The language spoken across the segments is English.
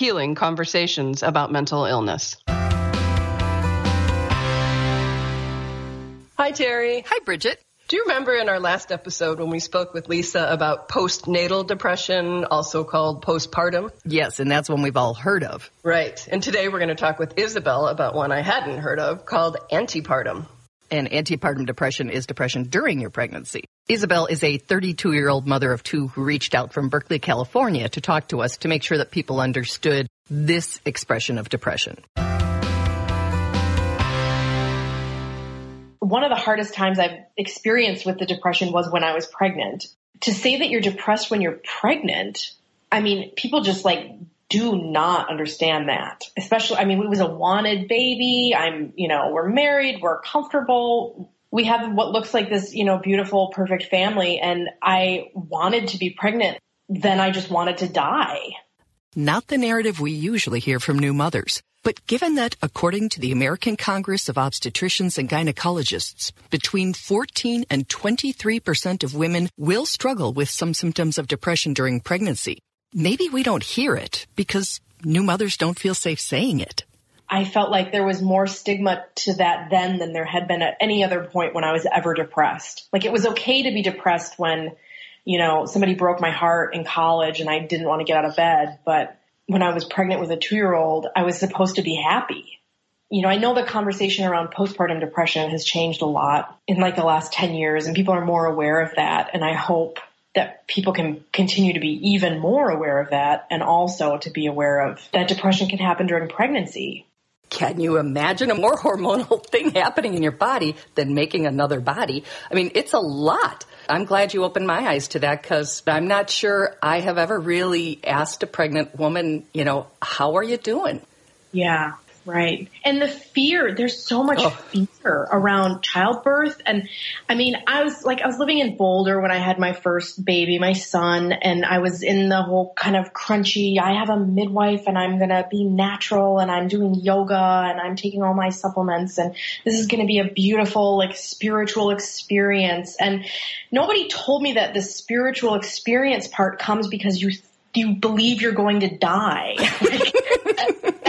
healing conversations about mental illness. Hi, Terry. Hi, Bridget. Do you remember in our last episode when we spoke with Lisa about postnatal depression, also called postpartum? Yes, and that's one we've all heard of. Right. And today we're going to talk with Isabelle about one I hadn't heard of called antepartum. And antepartum depression is depression during your pregnancy. Isabelle is a 32 year old mother of two who reached out from Berkeley, California to talk to us to make sure that people understood this expression of depression. One of the hardest times I've experienced with the depression was when I was pregnant. To say that you're depressed when you're pregnant, I mean, people just like do not understand that. Especially, I mean, it was a wanted baby. I'm, you know, we're married, we're comfortable we have what looks like this, you know, beautiful, perfect family. And I wanted to be pregnant. Then I just wanted to die. Not the narrative we usually hear from new mothers. But given that, according to the American Congress of Obstetricians and Gynecologists, between 14 and 23 percent of women will struggle with some symptoms of depression during pregnancy, maybe we don't hear it because new mothers don't feel safe saying it. I felt like there was more stigma to that then than there had been at any other point when I was ever depressed. Like it was okay to be depressed when, you know, somebody broke my heart in college and I didn't want to get out of bed. But when I was pregnant with a two year old, I was supposed to be happy. You know, I know the conversation around postpartum depression has changed a lot in like the last 10 years and people are more aware of that. And I hope that people can continue to be even more aware of that and also to be aware of that depression can happen during pregnancy. Can you imagine a more hormonal thing happening in your body than making another body? I mean, it's a lot. I'm glad you opened my eyes to that because I'm not sure I have ever really asked a pregnant woman, you know, how are you doing? Yeah. Right. And the fear, there's so much oh. fear around childbirth. And I mean, I was like, I was living in Boulder when I had my first baby, my son, and I was in the whole kind of crunchy, I have a midwife and I'm going to be natural and I'm doing yoga and I'm taking all my supplements and this is going to be a beautiful, like spiritual experience. And nobody told me that the spiritual experience part comes because you you believe you're going to die.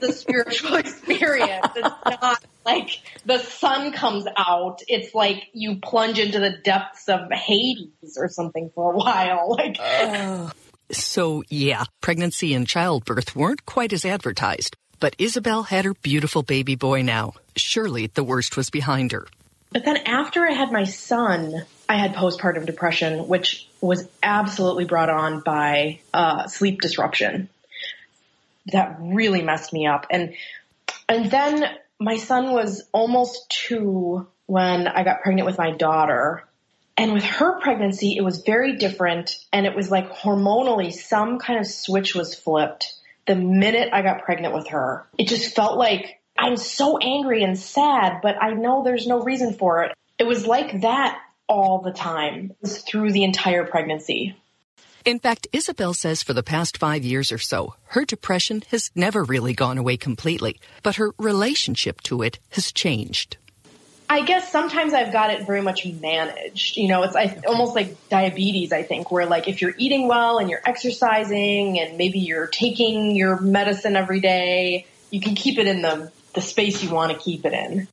the spiritual experience. It's not like the sun comes out. It's like you plunge into the depths of Hades or something for a while. Like. Uh. So yeah, pregnancy and childbirth weren't quite as advertised. But Isabelle had her beautiful baby boy now. Surely the worst was behind her. But then after I had my son, I had postpartum depression, which was absolutely brought on by uh, sleep disruption that really messed me up. And, and then my son was almost two when I got pregnant with my daughter. And with her pregnancy, it was very different. And it was like hormonally, some kind of switch was flipped the minute I got pregnant with her. It just felt like I'm so angry and sad, but I know there's no reason for it. It was like that all the time through the entire pregnancy. In fact, Isabelle says for the past five years or so, her depression has never really gone away completely, but her relationship to it has changed. I guess sometimes I've got it very much managed. You know, it's I, almost like diabetes, I think, where like if you're eating well and you're exercising and maybe you're taking your medicine every day, you can keep it in the, the space you want to keep it in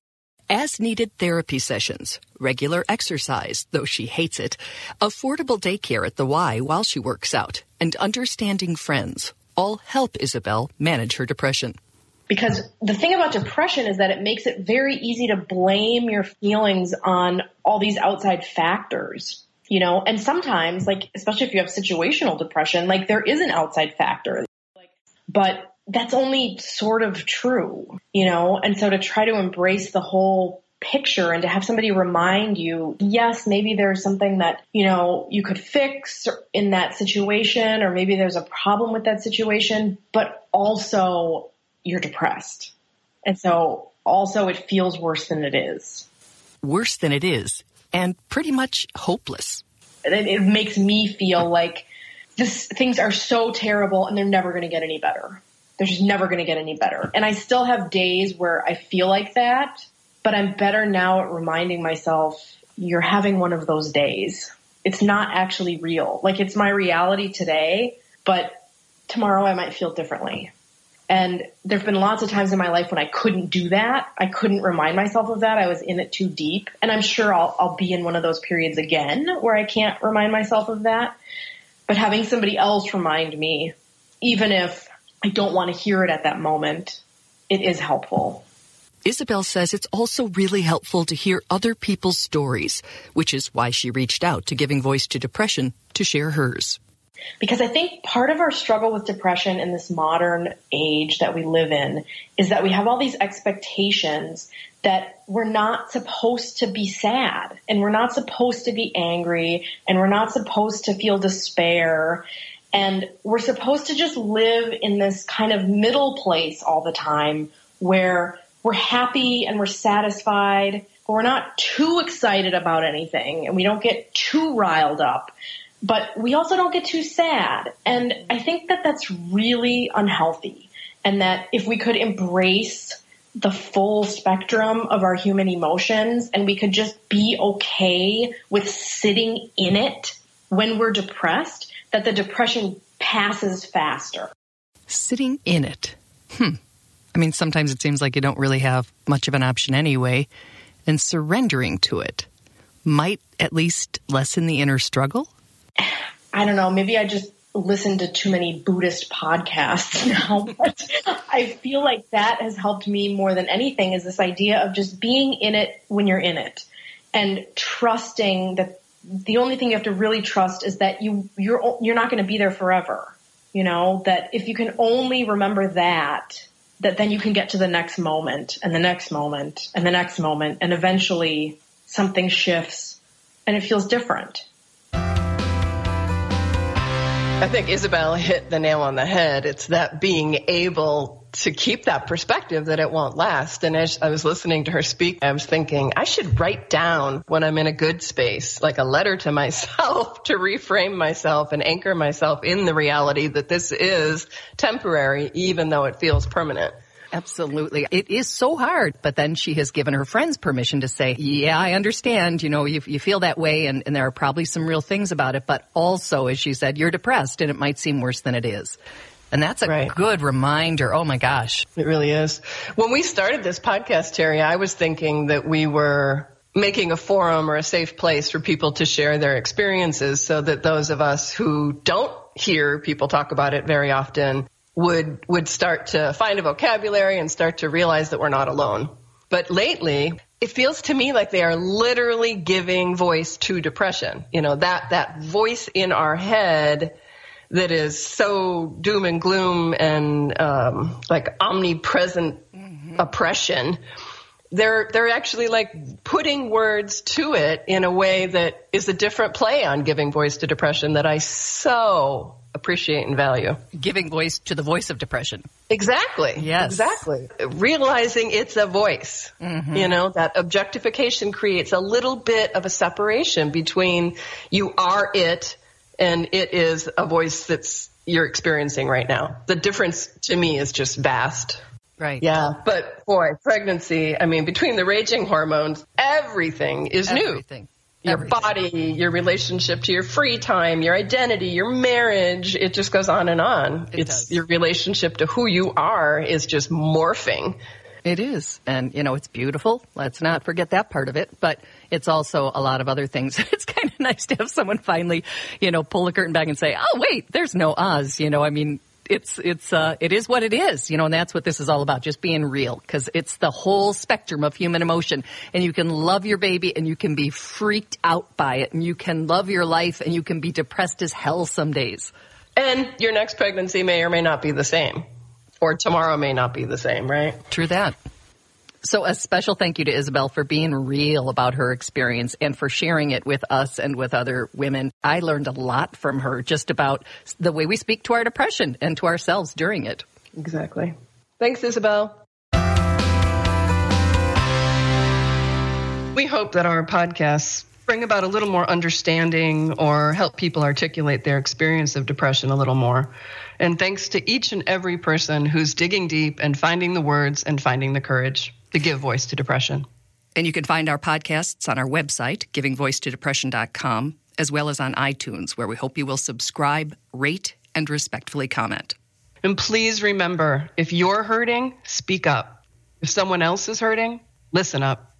as needed therapy sessions, regular exercise, though she hates it, affordable daycare at the Y while she works out, and understanding friends all help Isabelle manage her depression. Because the thing about depression is that it makes it very easy to blame your feelings on all these outside factors. You know, and sometimes, like, especially if you have situational depression, like, there is an outside factor. Like, but that's only sort of true, you know? And so to try to embrace the whole picture and to have somebody remind you, yes, maybe there's something that, you know, you could fix in that situation, or maybe there's a problem with that situation, but also you're depressed. And so also it feels worse than it is. Worse than it is, and pretty much hopeless. It, it makes me feel like this, things are so terrible and they're never going to get any better. They're just never going to get any better. And I still have days where I feel like that, but I'm better now at reminding myself you're having one of those days. It's not actually real. Like it's my reality today, but tomorrow I might feel differently. And there have been lots of times in my life when I couldn't do that. I couldn't remind myself of that. I was in it too deep. And I'm sure I'll, I'll be in one of those periods again where I can't remind myself of that. But having somebody else remind me, even if I don't want to hear it at that moment, it is helpful. Isabelle says it's also really helpful to hear other people's stories, which is why she reached out to Giving Voice to Depression to share hers. Because I think part of our struggle with depression in this modern age that we live in is that we have all these expectations that we're not supposed to be sad and we're not supposed to be angry and we're not supposed to feel despair. And we're supposed to just live in this kind of middle place all the time where we're happy and we're satisfied, but we're not too excited about anything and we don't get too riled up but we also don't get too sad. And I think that that's really unhealthy. And that if we could embrace the full spectrum of our human emotions and we could just be okay with sitting in it when we're depressed, that the depression passes faster. Sitting in it. Hmm. I mean, sometimes it seems like you don't really have much of an option anyway. And surrendering to it might at least lessen the inner struggle. I don't know, maybe I just listen to too many Buddhist podcasts now, but I feel like that has helped me more than anything is this idea of just being in it when you're in it and trusting that the only thing you have to really trust is that you you're you're not going to be there forever. You know, that if you can only remember that, that then you can get to the next moment and the next moment and the next moment and eventually something shifts and it feels different. I think Isabelle hit the nail on the head. It's that being able to keep that perspective that it won't last. And as I was listening to her speak, I was thinking I should write down when I'm in a good space, like a letter to myself to reframe myself and anchor myself in the reality that this is temporary, even though it feels permanent. Absolutely. It is so hard, but then she has given her friends permission to say, yeah, I understand, you know, you, you feel that way and, and there are probably some real things about it, but also, as she said, you're depressed and it might seem worse than it is. And that's a right. good reminder. Oh my gosh. It really is. When we started this podcast, Terry, I was thinking that we were making a forum or a safe place for people to share their experiences so that those of us who don't hear people talk about it very often would would start to find a vocabulary and start to realize that we're not alone. But lately, it feels to me like they are literally giving voice to depression. You know, that that voice in our head that is so doom and gloom and um, like omnipresent mm-hmm. oppression. They're they're actually like putting words to it in a way that is a different play on giving voice to depression that I so appreciate and value. Giving voice to the voice of depression. Exactly. Yes. Exactly. Realizing it's a voice. Mm-hmm. You know, that objectification creates a little bit of a separation between you are it and it is a voice that's you're experiencing right now. The difference to me is just vast. Right. Yeah. But boy, pregnancy, I mean, between the raging hormones, everything is everything. new your Everything. body, your relationship to your free time, your identity, your marriage. It just goes on and on. It it's does. your relationship to who you are is just morphing. It is. And, you know, it's beautiful. Let's not forget that part of it. But it's also a lot of other things. It's kind of nice to have someone finally, you know, pull the curtain back and say, oh, wait, there's no Oz. You know, I mean, it's it's uh, it is what it is, you know, and that's what this is all about, just being real, because it's the whole spectrum of human emotion, and you can love your baby, and you can be freaked out by it, and you can love your life, and you can be depressed as hell some days, and your next pregnancy may or may not be the same, or tomorrow may not be the same, right? True that. So, a special thank you to Isabelle for being real about her experience and for sharing it with us and with other women. I learned a lot from her just about the way we speak to our depression and to ourselves during it. Exactly. Thanks, Isabelle. We hope that our podcasts bring about a little more understanding or help people articulate their experience of depression a little more. And thanks to each and every person who's digging deep and finding the words and finding the courage to give voice to depression. And you can find our podcasts on our website, givingvoicetodepression.com, as well as on iTunes, where we hope you will subscribe, rate, and respectfully comment. And please remember if you're hurting, speak up. If someone else is hurting, listen up.